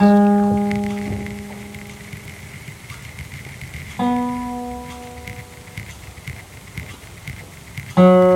thank you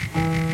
Música